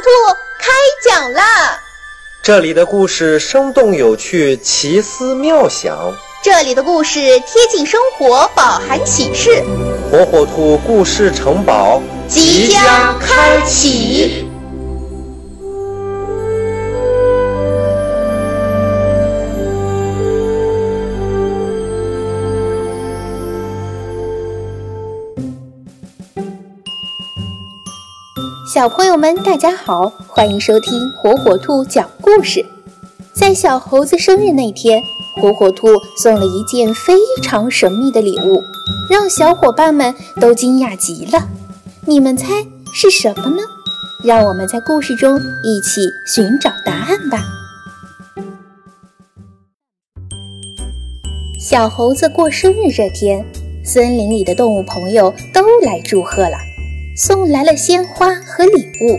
兔开讲啦这里的故事生动有趣奇思妙想。这里的故事贴近生活饱含启示。火火兔故事城堡即将开启。小朋友们，大家好，欢迎收听火火兔讲故事。在小猴子生日那天，火火兔送了一件非常神秘的礼物，让小伙伴们都惊讶极了。你们猜是什么呢？让我们在故事中一起寻找答案吧。小猴子过生日这天，森林里的动物朋友都来祝贺了。送来了鲜花和礼物，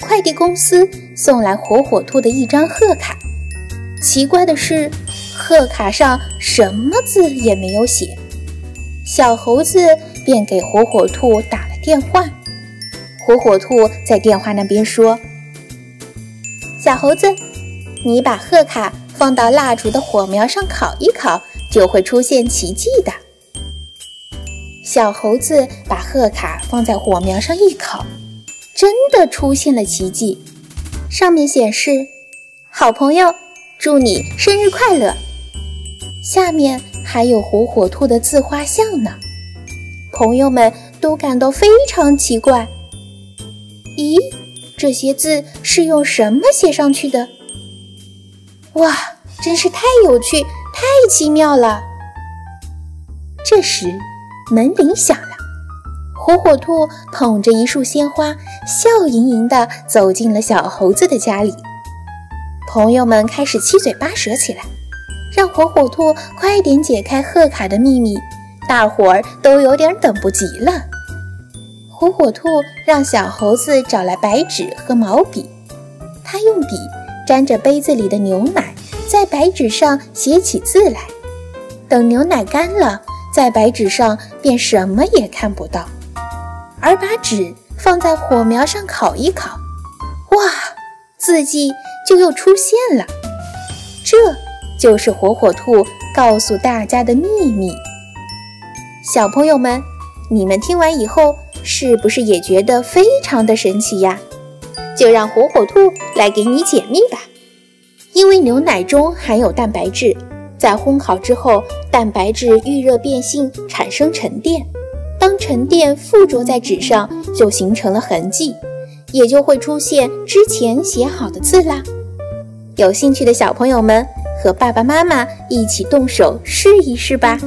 快递公司送来火火兔的一张贺卡。奇怪的是，贺卡上什么字也没有写。小猴子便给火火兔打了电话。火火兔在电话那边说：“小猴子，你把贺卡放到蜡烛的火苗上烤一烤，就会出现奇迹的。”小猴子把贺卡放在火苗上一烤，真的出现了奇迹。上面显示：“好朋友，祝你生日快乐。”下面还有火火兔的自画像呢。朋友们都感到非常奇怪。咦，这些字是用什么写上去的？哇，真是太有趣、太奇妙了！这时。门铃响了，火火兔捧着一束鲜花，笑盈盈地走进了小猴子的家里。朋友们开始七嘴八舌起来，让火火兔快点解开贺卡的秘密。大伙儿都有点等不及了。火火兔让小猴子找来白纸和毛笔，他用笔沾着杯子里的牛奶，在白纸上写起字来。等牛奶干了。在白纸上便什么也看不到，而把纸放在火苗上烤一烤，哇，字迹就又出现了。这就是火火兔告诉大家的秘密。小朋友们，你们听完以后是不是也觉得非常的神奇呀？就让火火兔来给你解密吧。因为牛奶中含有蛋白质。在烘烤之后，蛋白质遇热变性，产生沉淀。当沉淀附着在纸上，就形成了痕迹，也就会出现之前写好的字啦。有兴趣的小朋友们，和爸爸妈妈一起动手试一试吧。